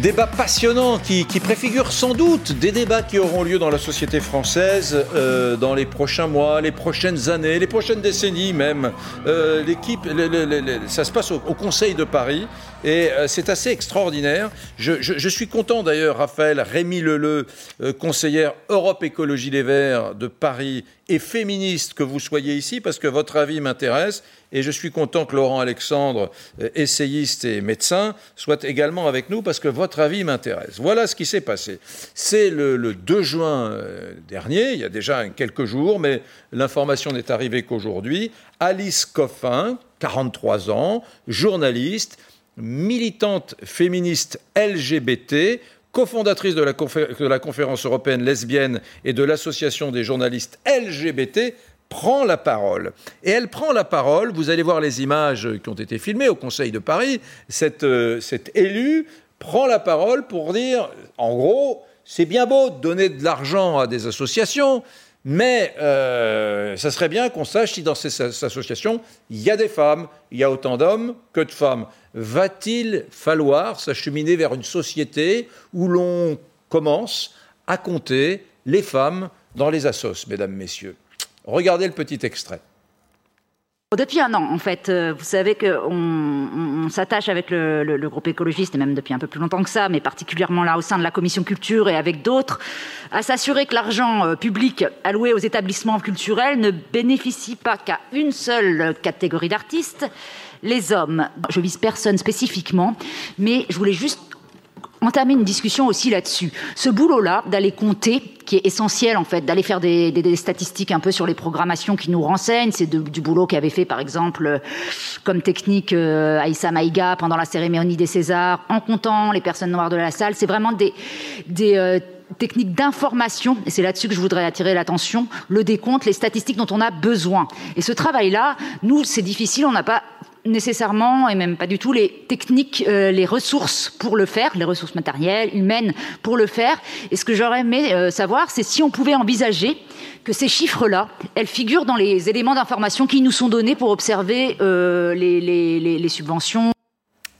Débat passionnant qui, préfigure sans doute des débats qui auront lieu dans la société française euh, dans les prochains mois, les prochaines années, les prochaines décennies même. Euh, l'équipe, ça se passe au, Conseil de Paris et euh, c'est assez extraordinaire. Je, suis content d'ailleurs, Raphaël, Rémi Leleu, conseillère Europe Écologie Les Verts de Paris et féministe que vous soyez ici parce que votre avis m'intéresse et je suis content que Laurent Alexandre, essayiste et médecin, soit également avec nous parce que votre avis m'intéresse. Voilà ce qui s'est passé. C'est le, 2 juin euh, dernier, il y a déjà quelques jours, mais l'information n'est arrivée qu'aujourd'hui. Alice Coffin, 43 ans, journaliste, militante féministe LGBT, cofondatrice de la, conférence européenne lesbienne et de l'association des journalistes LGBT, prend la parole. Et elle prend la parole, vous allez voir les images qui ont été filmées au Conseil de Paris, cette, euh, élue prend la parole pour dire, en gros, c'est bien beau de donner de l'argent à des associations, mais euh, ça serait bien qu'on sache si dans ces associations, il y a des femmes, il y a autant d'hommes que de femmes. Va-t-il falloir s'acheminer vers une société où l'on commence à compter les femmes dans les assos, mesdames, messieurs? Regardez le petit extrait. Depuis un an, en fait, euh, vous savez qu'on on, s'attache avec le, groupe écologiste, et même depuis un peu plus longtemps que ça, mais particulièrement là au sein de la commission culture et avec d'autres, à s'assurer que l'argent euh, public alloué aux établissements culturels ne bénéficie pas qu'à une seule catégorie d'artistes, les hommes. Je vise personne spécifiquement, mais je voulais juste entamer une discussion aussi là-dessus. Ce boulot-là, d'aller compter, qui est essentiel en fait, d'aller faire des, des, statistiques un peu sur les programmations qui nous renseignent, c'est du boulot qu'avait fait par exemple euh, comme technique euh, Aïssa Maïga pendant la cérémonie des Césars, en comptant les personnes noires de la salle. C'est vraiment des, des euh, techniques d'information, et c'est là-dessus que je voudrais attirer l'attention, le décompte, les statistiques dont on a besoin. Et ce travail-là, nous, c'est difficile, on n'a pas nécessairement et même pas du tout les techniques, euh, les ressources pour le faire, les ressources matérielles, humaines pour le faire. Et ce que j'aurais aimé euh, savoir, c'est si on pouvait envisager que ces chiffres-là, elles figurent dans les éléments d'information qui nous sont donnés pour observer euh, les, subventions.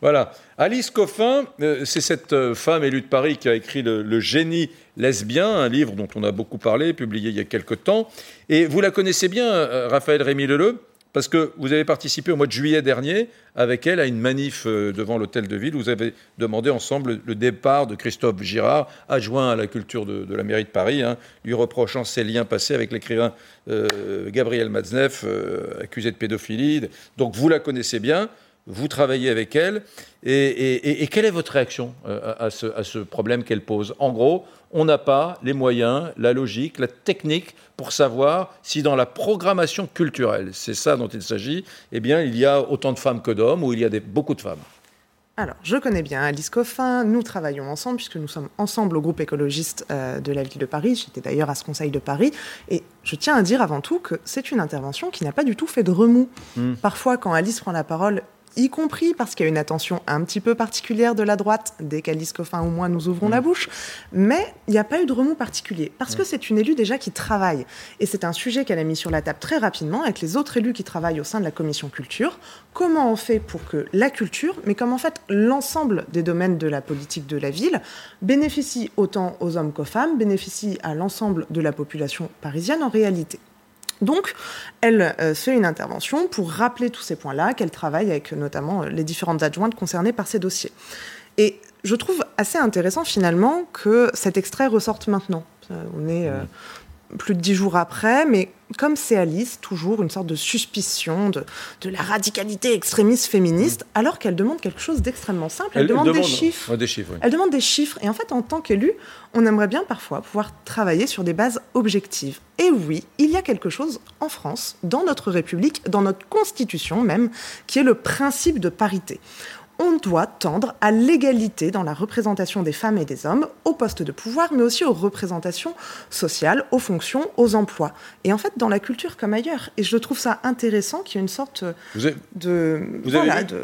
Voilà. Alice Coffin, c'est cette femme élue de Paris qui a écrit le, Génie lesbien, un livre dont on a beaucoup parlé, publié il y a quelque temps. Et vous la connaissez bien, Raphaël Rémy Leleu parce que vous avez participé au mois de juillet dernier avec elle à une manif euh, devant l'hôtel de ville. Vous avez demandé ensemble le départ de Christophe Girard, adjoint à la culture de, la mairie de Paris, hein, lui reprochant ses liens passés avec l'écrivain euh, Gabriel Matzneff, euh, accusé de pédophilie. Donc vous la connaissez bien vous travaillez avec elle, et, quelle est votre réaction ce, à ce, problème qu'elle pose? En gros, on n'a pas les moyens, la logique, la technique pour savoir si dans la programmation culturelle, c'est ça dont il s'agit, eh bien, il y a autant de femmes que d'hommes ou il y a des, beaucoup de femmes. Alors, je connais bien Alice Coffin, nous travaillons ensemble puisque nous sommes ensemble au groupe écologiste euh, de la ville de Paris. J'étais d'ailleurs à ce conseil de Paris. Et je tiens à dire avant tout que c'est une intervention qui n'a pas du tout fait de remous. Hmm. Parfois, quand Alice prend la parole, y compris parce qu'il y a une attention un petit peu particulière de la droite, dès qu'Alice Coffin ou moi nous ouvrons la mm. bouche, mais il n'y a pas eu de remous particulier, parce que mm. c'est une élue déjà qui travaille. Et c'est un sujet qu'elle a mis sur la table très rapidement avec les autres élus qui travaillent au sein de la commission culture. Comment on fait pour que la culture, mais comme en fait l'ensemble des domaines de la politique de la ville, bénéficie autant aux hommes qu'aux femmes, bénéficie à l'ensemble de la population parisienne en réalité. Donc, elle euh, fait une intervention pour rappeler tous ces points-là, qu'elle travaille avec notamment euh, les différentes adjointes concernées par ces dossiers. Et je trouve assez intéressant finalement que cet extrait ressorte maintenant. Euh, on est plus de dix jours après, mais comme c'est Alice, toujours une sorte de suspicion de, de la radicalité extrémiste féministe, mm. alors qu'elle demande quelque chose d'extrêmement simple. Elle, demande, des chiffres. des chiffres Elle demande des chiffres. Et en fait, en tant qu'élu, on aimerait bien parfois pouvoir travailler sur des bases objectives. Et oui, il y a quelque chose en France, dans notre République, dans notre Constitution même, qui est le principe de parité on doit tendre à l'égalité dans la représentation des femmes et des hommes aux postes de pouvoir, mais aussi aux représentations sociales, aux fonctions, aux emplois. Et en fait, dans la culture comme ailleurs. Et je trouve ça intéressant qu'il y ait une sorte de... Vous avez, vu,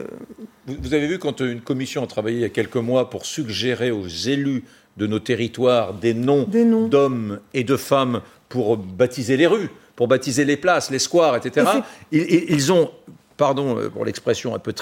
vous avez vu quand une commission a travaillé il y a quelques mois pour suggérer aux élus de nos territoires des noms, d'hommes et de femmes pour baptiser les rues, pour baptiser les places, les squares, etc. ils ont pardon pour l'expression un peu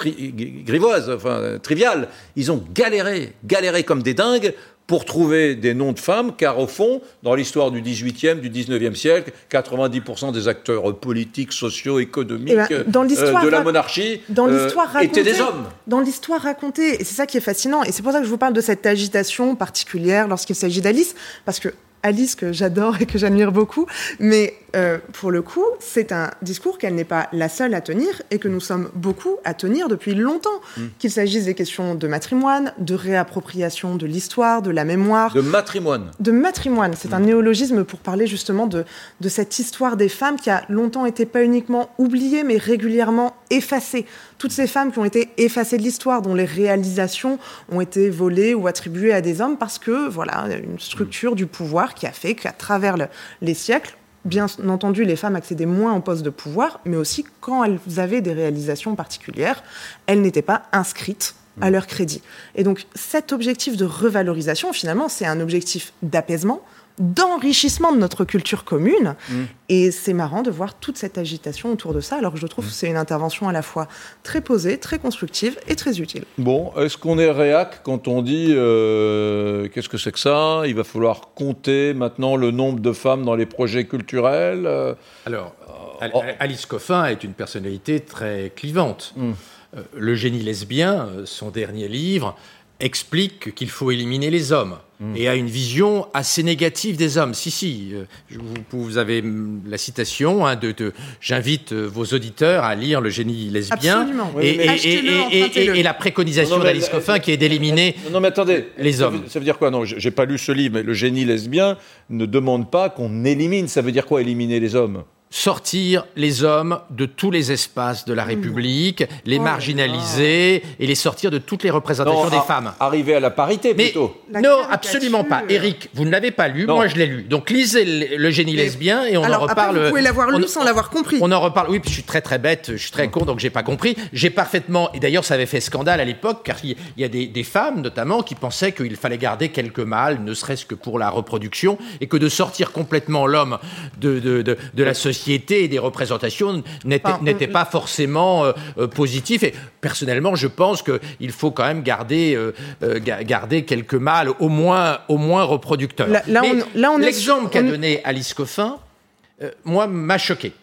grivoise, enfin triviale, ils ont galéré, galéré comme des dingues pour trouver des noms de femmes, car au fond, dans l'histoire du 18e, du 19e siècle, 90% des acteurs politiques, sociaux, économiques eh ben, euh, de la monarchie dans euh, étaient des hommes. Dans l'histoire racontée, et c'est ça qui est fascinant, et c'est pour ça que je vous parle de cette agitation particulière lorsqu'il s'agit d'Alice, parce que Alice, que j'adore et que j'admire beaucoup, mais euh, pour le coup, c'est un discours qu'elle n'est pas la seule à tenir et que nous sommes beaucoup à tenir depuis longtemps. Mm. Qu'il s'agisse des questions de matrimoine, de réappropriation de l'histoire, de la mémoire. De matrimoine. De matrimoine. C'est un mm. néologisme pour parler justement de, de cette histoire des femmes qui a longtemps été pas uniquement oubliée, mais régulièrement effacée toutes ces femmes qui ont été effacées de l'histoire, dont les réalisations ont été volées ou attribuées à des hommes parce que, voilà, une structure du pouvoir qui a fait qu'à travers les siècles, bien entendu, les femmes accédaient moins en poste de pouvoir, mais aussi quand elles avaient des réalisations particulières, elles n'étaient pas inscrites à leur crédit. Et donc cet objectif de revalorisation, finalement, c'est un objectif d'apaisement, d'enrichissement de notre culture commune. Mm. Et c'est marrant de voir toute cette agitation autour de ça, alors que je trouve mm. que c'est une intervention à la fois très posée, très constructive et très utile. Bon, est-ce qu'on est réac quand on dit euh, qu'est-ce que c'est que ça? Il va falloir compter maintenant le nombre de femmes dans les projets culturels euh, Alors, oh. Alice Coffin est une personnalité très clivante. Mm. Euh, le génie lesbien, son dernier livre, explique qu'il faut éliminer les hommes et a une vision assez négative des hommes. Si, si, euh, vous, avez la citation hein, de, j'invite euh, vos auditeurs à lire Le génie lesbien et, la préconisation d'Alice Coffin qui est d'éliminer non, mais attendez, les hommes. Ça veut dire quoi? Non, j'ai pas lu ce livre, mais Le génie lesbien ne demande pas qu'on élimine. Ça veut dire quoi éliminer les hommes? Sortir les hommes de tous les espaces de la République, les oh marginaliser et les sortir de toutes les représentations des femmes. Arriver à la parité plutôt. non, absolument pas. Eric, vous ne l'avez pas lu, moi je l'ai lu. Donc lisez le, génie lesbien et on en reparle. vous pouvez l'avoir lu sans l'avoir compris. On en reparle. Oui, puis je suis très très bête, je suis très con, donc j'ai pas compris. J'ai parfaitement. Et d'ailleurs, ça avait fait scandale à l'époque, car il y a des, femmes notamment qui pensaient qu'il fallait garder quelques mâles, ne serait-ce que pour la reproduction, et que de sortir complètement l'homme de, de, de la société et des représentations n'étaient pas forcément euh, euh, positifs. Et personnellement, je pense qu'il faut quand même garder, euh, garder quelques mâles, au moins, au moins reproducteurs. L'exemple qu'a donné Alice Coffin, moi, m'a choqué.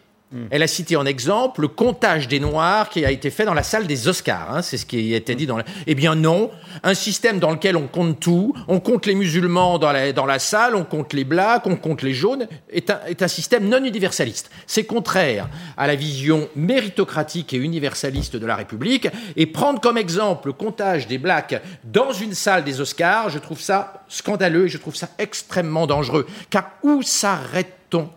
Elle a cité en exemple le comptage des Noirs qui a été fait dans la salle des Oscars. Hein, c'est ce qui été dit dans la... Eh bien non, un système dans lequel on compte tout, on compte les musulmans dans la, salle, on compte les blacks, on compte les jaunes, un, est un système non universaliste. C'est contraire à la vision méritocratique et universaliste de la République. Et prendre comme exemple le comptage des blacks dans une salle des Oscars, je trouve ça scandaleux et je trouve ça extrêmement dangereux. Car où s'arrête-t-on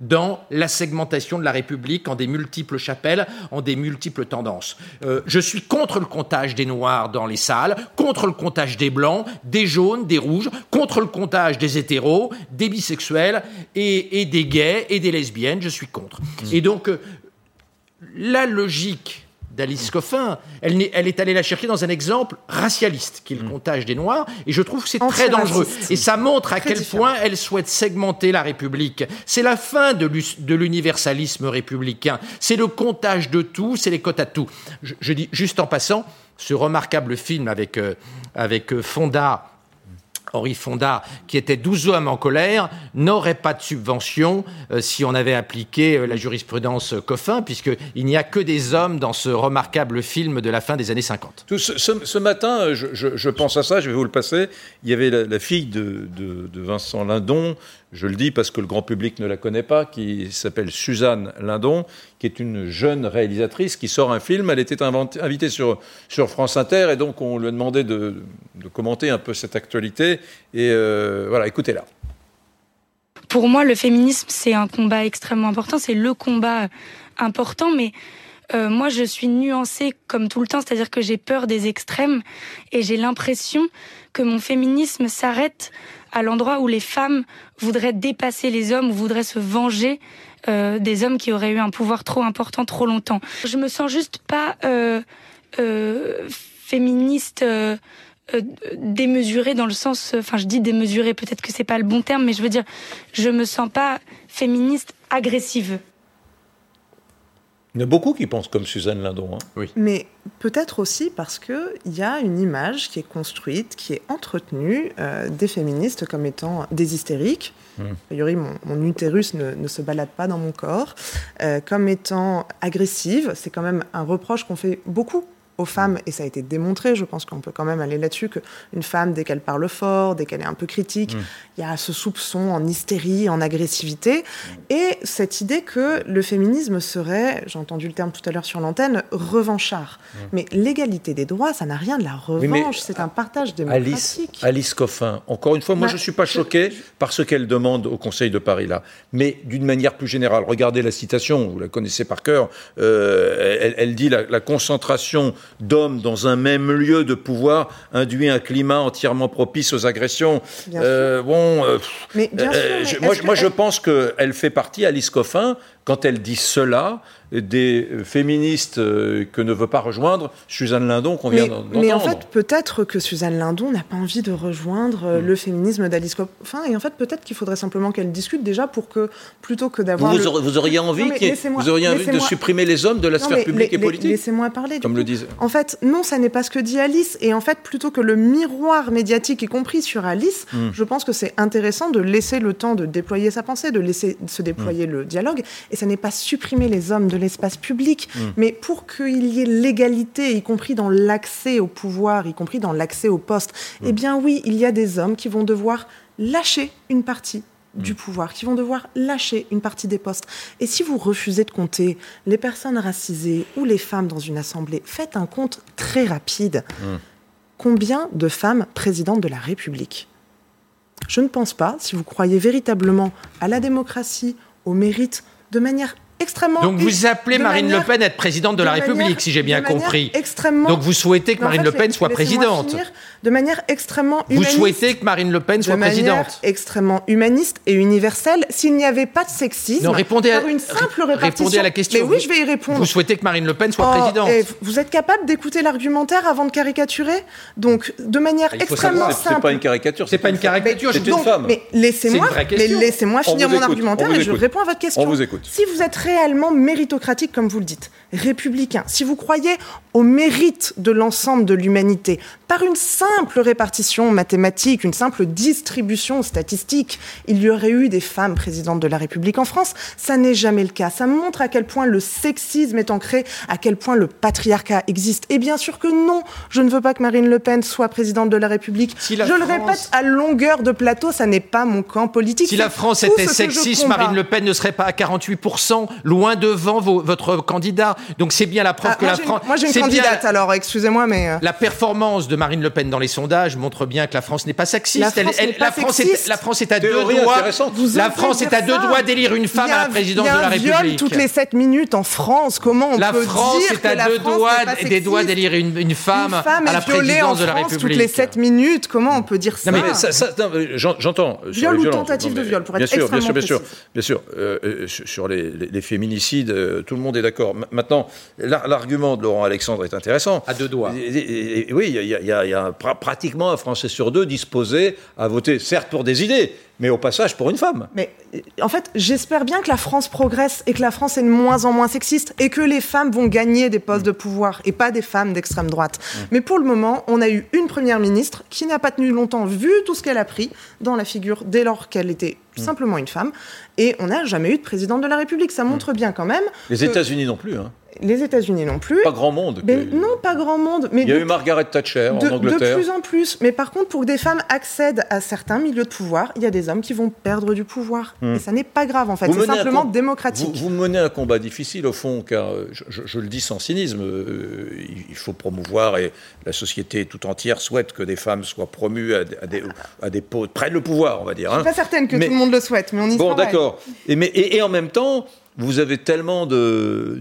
dans la segmentation de la République en des multiples chapelles, en des multiples tendances. Euh, je suis contre le comptage des Noirs dans les salles, contre le comptage des Blancs, des Jaunes, des Rouges, contre le comptage des hétéros, des bisexuels et, des gays et des lesbiennes. Je suis contre. Mmh. Et donc, euh, la logique d'Alice Coffin. Elle, est allée la chercher dans un exemple racialiste, qui est le mm. comptage des Noirs, et je trouve que c'est très dangereux. Et ça montre à quel point elle souhaite segmenter la République. C'est la fin de l'universalisme républicain. C'est le comptage de tout, c'est les quotes à tout. Je, dis juste en passant, ce remarquable film avec, euh, avec euh, Fonda Henri Fonda, qui était 12 hommes en colère, n'aurait pas de subvention euh, si on avait appliqué euh, la jurisprudence Coffin, puisqu'il n'y a que des hommes dans ce remarquable film de la fin des années 50. ce, matin, euh, je, pense à ça, je vais vous le passer. Il y avait la, fille de, de, Vincent Lindon, je le dis parce que le grand public ne la connaît pas, qui s'appelle Suzanne Lindon, qui est une jeune réalisatrice qui sort un film. Elle était invitée sur, sur France Inter et donc on lui a demandé de, commenter un peu cette actualité. Et euh, voilà, écoutez-la. Pour moi, le féminisme, c'est un combat extrêmement important, c'est le combat important, mais euh, moi, je suis nuancée comme tout le temps, c'est-à-dire que j'ai peur des extrêmes et j'ai l'impression que mon féminisme s'arrête à l'endroit où les femmes voudraient dépasser les hommes ou voudraient se venger euh, des hommes qui auraient eu un pouvoir trop important trop longtemps. Je me sens juste pas euh, euh, féministe euh, euh, démesurée dans le sens, enfin je dis démesurée, peut-être que c'est pas le bon terme, mais je veux dire, je me sens pas féministe agressive. Il y en a beaucoup qui pensent comme Suzanne Lindon. Hein. Oui. Mais peut-être aussi parce qu'il y a une image qui est construite, qui est entretenue euh, des féministes comme étant des hystériques. Mmh. A priori, mon, utérus ne, se balade pas dans mon corps. Euh, comme étant agressive, c'est quand même un reproche qu'on fait beaucoup aux femmes, et ça a été démontré, je pense qu'on peut quand même aller là-dessus, qu'une femme, dès qu'elle parle fort, dès qu'elle est un peu critique, mm. il y a ce soupçon en hystérie, en agressivité, et cette idée que le féminisme serait, j'ai entendu le terme tout à l'heure sur l'antenne, revanchard. Mm. Mais l'égalité des droits, ça n'a rien de la revanche, c'est un partage démocratique. Alice, Alice Coffin, encore une fois, moi bah, je ne suis pas choqué par ce qu'elle demande au Conseil de Paris là, mais d'une manière plus générale, regardez la citation, vous la connaissez par cœur, euh, elle, dit la, la concentration d'hommes dans un même lieu de pouvoir induit un climat entièrement propice aux agressions. Euh, bon, euh, mais euh, moi, moi je pense qu'elle fait partie, Alice Coffin, quand elle dit cela, des féministes euh, que ne veut pas rejoindre Suzanne Lindon qu'on vient d'entendre. Mais en fait, peut-être que Suzanne Lindon n'a pas envie de rejoindre euh, hmm. le féminisme d'Alice Coffin. Et en fait, peut-être qu'il faudrait simplement qu'elle discute déjà pour que, plutôt que d'avoir. Vous, vous, auriez envie, vous auriez envie de supprimer les hommes de la sphère publique et politique Laissez-moi parler. Comme le disent. En fait, non, ça n'est pas ce que dit Alice. Et en fait, plutôt que le miroir médiatique, y compris sur Alice, hmm. je pense que c'est intéressant de laisser le temps de déployer sa pensée, de laisser se déployer hmm. le dialogue. Et ça n'est pas supprimer les hommes de l'espace public, mm. mais pour qu'il y ait l'égalité, y compris dans l'accès au pouvoir, y compris dans l'accès au poste, mm. eh bien oui, il y a des hommes qui vont devoir lâcher une partie du mm. pouvoir, qui vont devoir lâcher une partie des postes. Et si vous refusez de compter les personnes racisées ou les femmes dans une assemblée, faites un compte très rapide. Combien de femmes présidentes de la République? Je ne pense pas, si vous croyez véritablement à la démocratie, au mérite, de manière extrêmement. Donc vous appelez Marine Le Pen à être présidente de, la République, si j'ai bien compris. Extrêmement. Donc vous souhaitez que Marine Le Pen soit présidente. De manière extrêmement humaniste. Vous souhaitez que Marine Le Pen soit présidente. Extrêmement humaniste et universelle. S'il n'y avait pas de sexisme, non, répondez à, une simple répartition. Répondez à la question. Mais oui, je vais y répondre. Vous souhaitez que Marine Le Pen soit oh, présidente. vous êtes capable d'écouter l'argumentaire avant de caricaturer? Donc de manière extrêmement simple. C'est pas une caricature. C'est pas une caricature. C'est une femme. Mais laissez-moi, laissez-moi finir mon argumentaire et je réponds à votre question. On vous écoute. Si vous êtes réellement méritocratique, comme vous le dites, républicain, si vous croyez au mérite de l'ensemble de l'humanité, par une simple répartition mathématique, une simple distribution statistique, il y aurait eu des femmes présidentes de la République en France. Ça n'est jamais le cas. Ça montre à quel point le sexisme est ancré, à quel point le patriarcat existe. Et bien sûr que non, je ne veux pas que Marine Le Pen soit présidente de la République. je le répète à longueur de plateau, ça n'est pas mon camp politique. Si la France était sexiste, Marine Le Pen ne serait pas à 48%, loin devant votre candidat. Donc c'est bien la preuve ah, que la France... Moi j'ai une candidate, alors excusez-moi, mais... Euh, la performance de Marine Le Pen dans les sondages montre bien que la France n'est pas sexiste. La France, la, France est, la France est à deux doigts. La France est à deux doigts d'élire une femme à la présidence de la République. Viol toutes les 7 minutes en France. Comment on la peut France dire est à deux doigts des doigts d'élire une, une, femme à la présidence de la République. Toutes les 7 minutes. Comment on peut dire ça, J'entends. Viol ou tentative de viol pour être bien sûr, bien sûr, bien sûr, bien sûr. Euh, euh, sur les, les féminicides, euh, tout le monde est d'accord. Maintenant, l'argument de Laurent Alexandre est intéressant. À deux doigts. oui, il y a, pratiquement un Français sur deux disposé à voter, certes pour des idées, mais au passage pour une femme. Mais en fait, j'espère bien que la France progresse et que la France est de moins en moins sexiste et que les femmes vont gagner des postes de pouvoir et pas des femmes d'extrême droite. Mm. Mais pour le moment, on a eu une première ministre qui n'a pas tenu longtemps vu tout ce qu'elle a pris dans la figure dès lors qu'elle était mm. simplement une femme et on n'a jamais eu de présidente de la République. Ça montre mm. bien quand même. Les États-Unis non plus. Hein les États-Unis non plus. Pas grand monde. non, pas grand monde. Mais Il y a eu Margaret Thatcher en Angleterre. De plus en plus. Mais par contre, pour que des femmes accèdent à certains milieux de pouvoir, il y a des hommes qui vont perdre du pouvoir. Hmm. Et ça n'est pas grave, en fait. C'est simplement démocratique. Vous, menez un combat difficile, au fond, car euh, je, le dis sans cynisme. Euh, il faut promouvoir, et la société tout entière souhaite que des femmes soient promues à, des, à des postes, prennent le pouvoir, on va dire. Je ne suis hein. pas certaine que tout le monde le souhaite, mais on y Bon, d'accord. Et, et en même temps, vous avez tellement de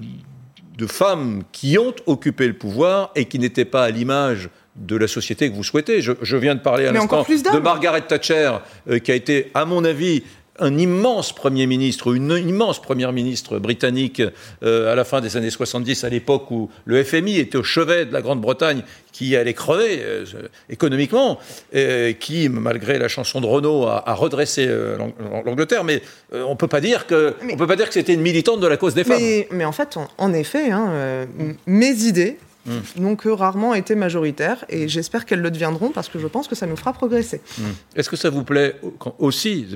de femmes qui ont occupé le pouvoir et qui n'étaient pas à l'image de la société que vous souhaitez. Je, viens de parler à l'instant de Margaret Thatcher, euh, qui a été, à mon avis, un immense Premier ministre, une immense Première ministre britannique euh, à la fin des années 70, à l'époque où le FMI était au chevet de la Grande-Bretagne, qui allait crever euh, économiquement, qui, malgré la chanson de Renault, a, redressé euh, l'Angleterre. Mais on ne peut pas dire que, peut pas dire que c'était une militante de la cause des femmes. Mais en fait, en effet, hein, mes idées donc rarement été majoritaires, et j'espère qu'elles le deviendront parce que je pense que ça nous fera progresser. Mm. Est-ce que ça vous plaît aussi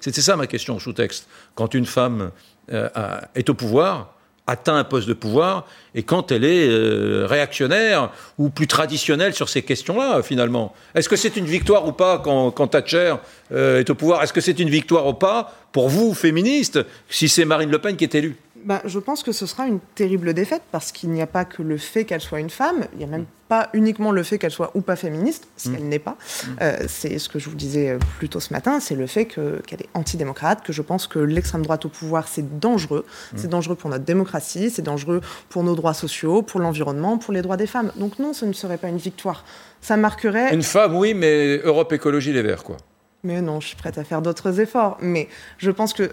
C'était ça ma question sous-texte. Quand une femme euh, est au pouvoir, atteint un poste de pouvoir, et quand elle est euh, réactionnaire ou plus traditionnelle sur ces questions-là, finalement. Est-ce que c'est une victoire ou pas quand, quand Thatcher euh, est au pouvoir? Est-ce que c'est une victoire ou pas pour vous, féministes, si c'est Marine Le Pen qui est élue? Bah, je pense que ce sera une terrible défaite parce qu'il n'y a pas que le fait qu'elle soit une femme, il n'y a même pas uniquement le fait qu'elle soit ou pas féministe, ce mm. qu'elle n'est pas. Mm. Euh, c'est ce que je vous disais euh, plus tôt ce matin, c'est le fait qu'elle est antidémocrate, que je pense que l'extrême droite au pouvoir, c'est dangereux. Mm. C'est dangereux pour notre démocratie, c'est dangereux pour nos droits sociaux, pour l'environnement, pour les droits des femmes. Donc non, ce ne serait pas une victoire. Ça marquerait... Une femme, oui, mais Europe Écologie Les Verts, quoi. Mais non, je suis prête à faire d'autres efforts. Mais je pense que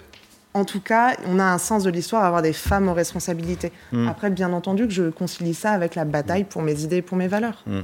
en tout cas, on a un sens de l'histoire à avoir des femmes aux responsabilités. Hmm. Après, bien entendu, que je concilie ça avec la bataille pour mes idées et pour mes valeurs. Hmm.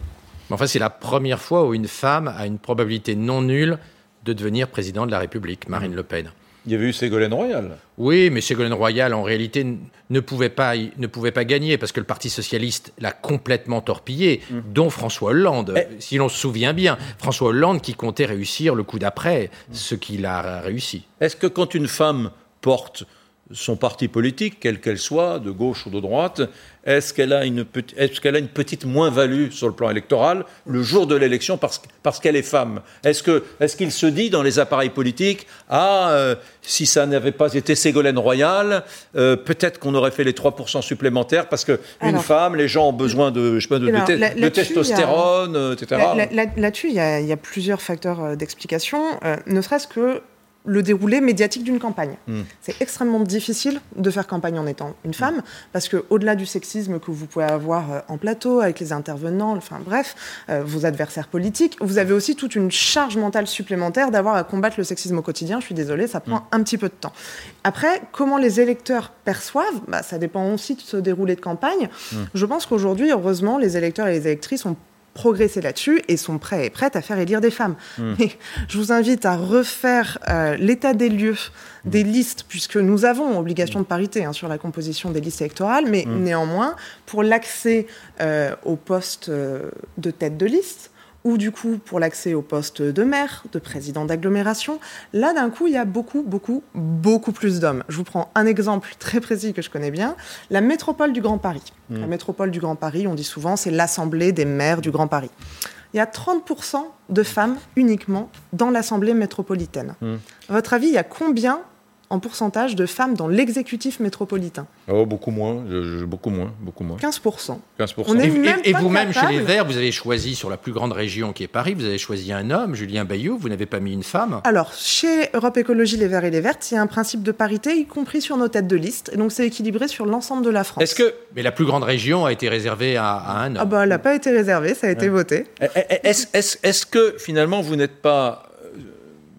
Enfin, c'est la première fois où une femme a une probabilité non nulle de devenir président de la République, Marine hmm. Le Pen. Il y avait eu Ségolène Royal. Oui, mais Ségolène Royal, en réalité, ne pouvait pas, ne pouvait pas gagner parce que le Parti socialiste l'a complètement torpillé, dont François Hollande. Eh. Si l'on se souvient bien, François Hollande qui comptait réussir le coup d'après, ce qu'il a réussi. Est-ce que quand une femme porte son parti politique, quelle qu'elle soit, de gauche ou de droite, est-ce qu'elle a, une est qu'elle a une petite moins-value sur le plan électoral le jour de l'élection parce, parce qu'elle est femme? Est-ce qu'il est se dit dans les appareils politiques, ah, euh, si ça n'avait pas été Ségolène Royal, euh, peut-être qu'on aurait fait les 3% supplémentaires parce qu'une femme, les gens ont besoin de, je sais pas, de, testostérone, etc. Là-dessus, il y, a plusieurs facteurs euh, d'explication, ne serait-ce que le déroulé médiatique d'une campagne. Hmm. C'est extrêmement difficile de faire campagne en étant une femme, parce que au-delà du sexisme que vous pouvez avoir euh, en plateau avec les intervenants, enfin bref, euh, vos adversaires politiques, vous avez aussi toute une charge mentale supplémentaire d'avoir à combattre le sexisme au quotidien. Je suis désolée, ça prend hmm. un petit peu de temps. Après, comment les électeurs perçoivent, bah, ça dépend aussi de ce déroulé de campagne. Hmm. Je pense qu'aujourd'hui, heureusement, les électeurs et les électrices ont progresser là-dessus et sont prêts et prêtes à faire élire des femmes. Hmm. Mais je vous invite à refaire euh, l'état des lieux des listes, puisque nous avons obligation de parité hein, sur la composition des listes électorales, mais hmm. néanmoins, pour l'accès euh, au poste euh, de tête de liste, ou du coup pour l'accès au poste de maire, de président d'agglomération. Là, d'un coup, il y a beaucoup, beaucoup, beaucoup plus d'hommes. Je vous prends un exemple très précis que je connais bien, la métropole du Grand Paris. Hmm. La métropole du Grand Paris, on dit souvent, c'est l'Assemblée des maires du Grand Paris. Il y a 30% de femmes uniquement dans l'Assemblée métropolitaine. Hmm. À votre avis, il y a combien en pourcentage de femmes dans l'exécutif métropolitain Oh, beaucoup moins, beaucoup moins, beaucoup moins. 15%. 15%. et, vous-même, chez les Verts, vous avez choisi sur la plus grande région qui est Paris, vous avez choisi un homme, Julien Bayou, vous n'avez pas mis une femme Alors, chez Europe Écologie Les Verts et les Vertes, il y a un principe de parité, y compris sur nos têtes de liste, et donc c'est équilibré sur l'ensemble de la France. Est-ce que... Mais la plus grande région a été réservée à, un homme Ah bah, elle n'a pas été réservée, ça a été voté. Eh, eh, eh, est-ce que, finalement, vous n'êtes pas euh,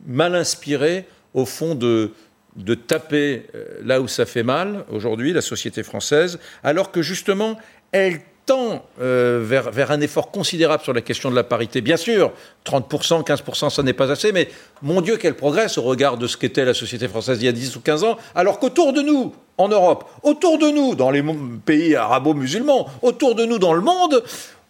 mal inspiré, au fond, de de taper euh, là où ça fait mal aujourd'hui, la société française, alors que justement, elle tend euh, vers, vers, un effort considérable sur la question de la parité. Bien sûr, 30%, 15%, ça n'est pas assez, mais mon Dieu, quel progrès au regard de ce qu'était la société française il y a 10 ou 15 ans, alors qu'autour de nous, en Europe, autour de nous, dans les pays arabo-musulmans, autour de nous dans le monde,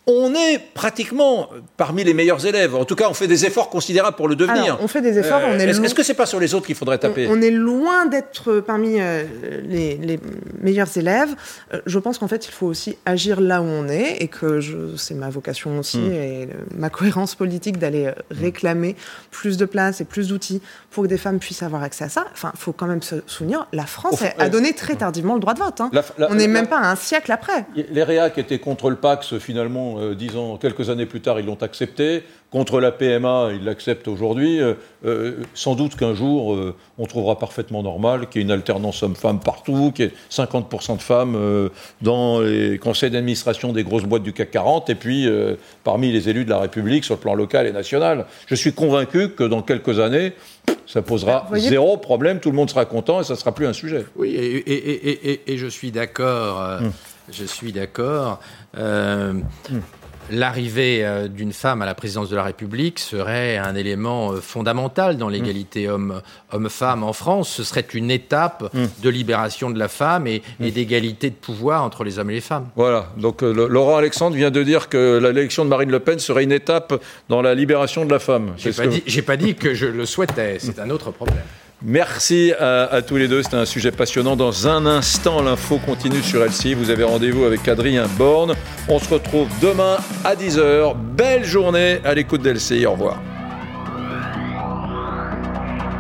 on est pratiquement parmi les meilleurs élèves. En tout cas, on fait des efforts considérables pour le devenir. on fait des efforts. Euh, est-ce, que c'est pas sur les autres qu'il faudrait taper on, est loin d'être parmi euh, les, meilleurs élèves. Euh, je pense qu'en fait, il faut aussi agir là où on est et que c'est ma vocation aussi hmm. et ma cohérence politique d'aller réclamer plus de place et plus d'outils pour que des femmes puissent avoir accès à ça. Enfin, il faut quand même se souvenir, la France a donné très tardivement le droit de vote. Hein. on n'est même pas un siècle après. Les réacs étaient contre le Pax finalement euh, dix ans, quelques années plus tard, ils l'ont accepté. Contre la PMA, ils l'acceptent aujourd'hui. Euh, euh, sans doute qu'un jour, euh, on trouvera parfaitement normal qu'il y ait une alternance homme-femme partout, qu'il y ait 50% de femmes euh, dans les conseils d'administration des grosses boîtes du CAC 40 et puis euh, parmi les élus de la République sur le plan local et national. Je suis convaincu que dans quelques années, ça posera zéro problème, tout le monde sera content et ça ne sera plus un sujet. Oui, et, et- et- et- et- et je suis d'accord. euh, Je suis d'accord. Euh, L'arrivée euh, d'une femme à la présidence de la République serait un élément euh, fondamental dans l'égalité homme- homme-femme en France. Ce serait une étape de libération de la femme et, et d'égalité de pouvoir entre les hommes et les femmes. Voilà, donc le- Laurent Alexandre vient de dire que l'élection de Marine Le Pen serait une étape dans la libération de la femme. J'ai pas, que- dit- pas dit que je le souhaitais, c'est un autre problème. Merci à, tous les deux, c'était un sujet passionnant. Dans un instant, l'info continue sur LCI. Vous avez rendez-vous avec Adrien Borne. On se retrouve demain à 10h. Belle journée à l'écoute d'LCI. Au revoir.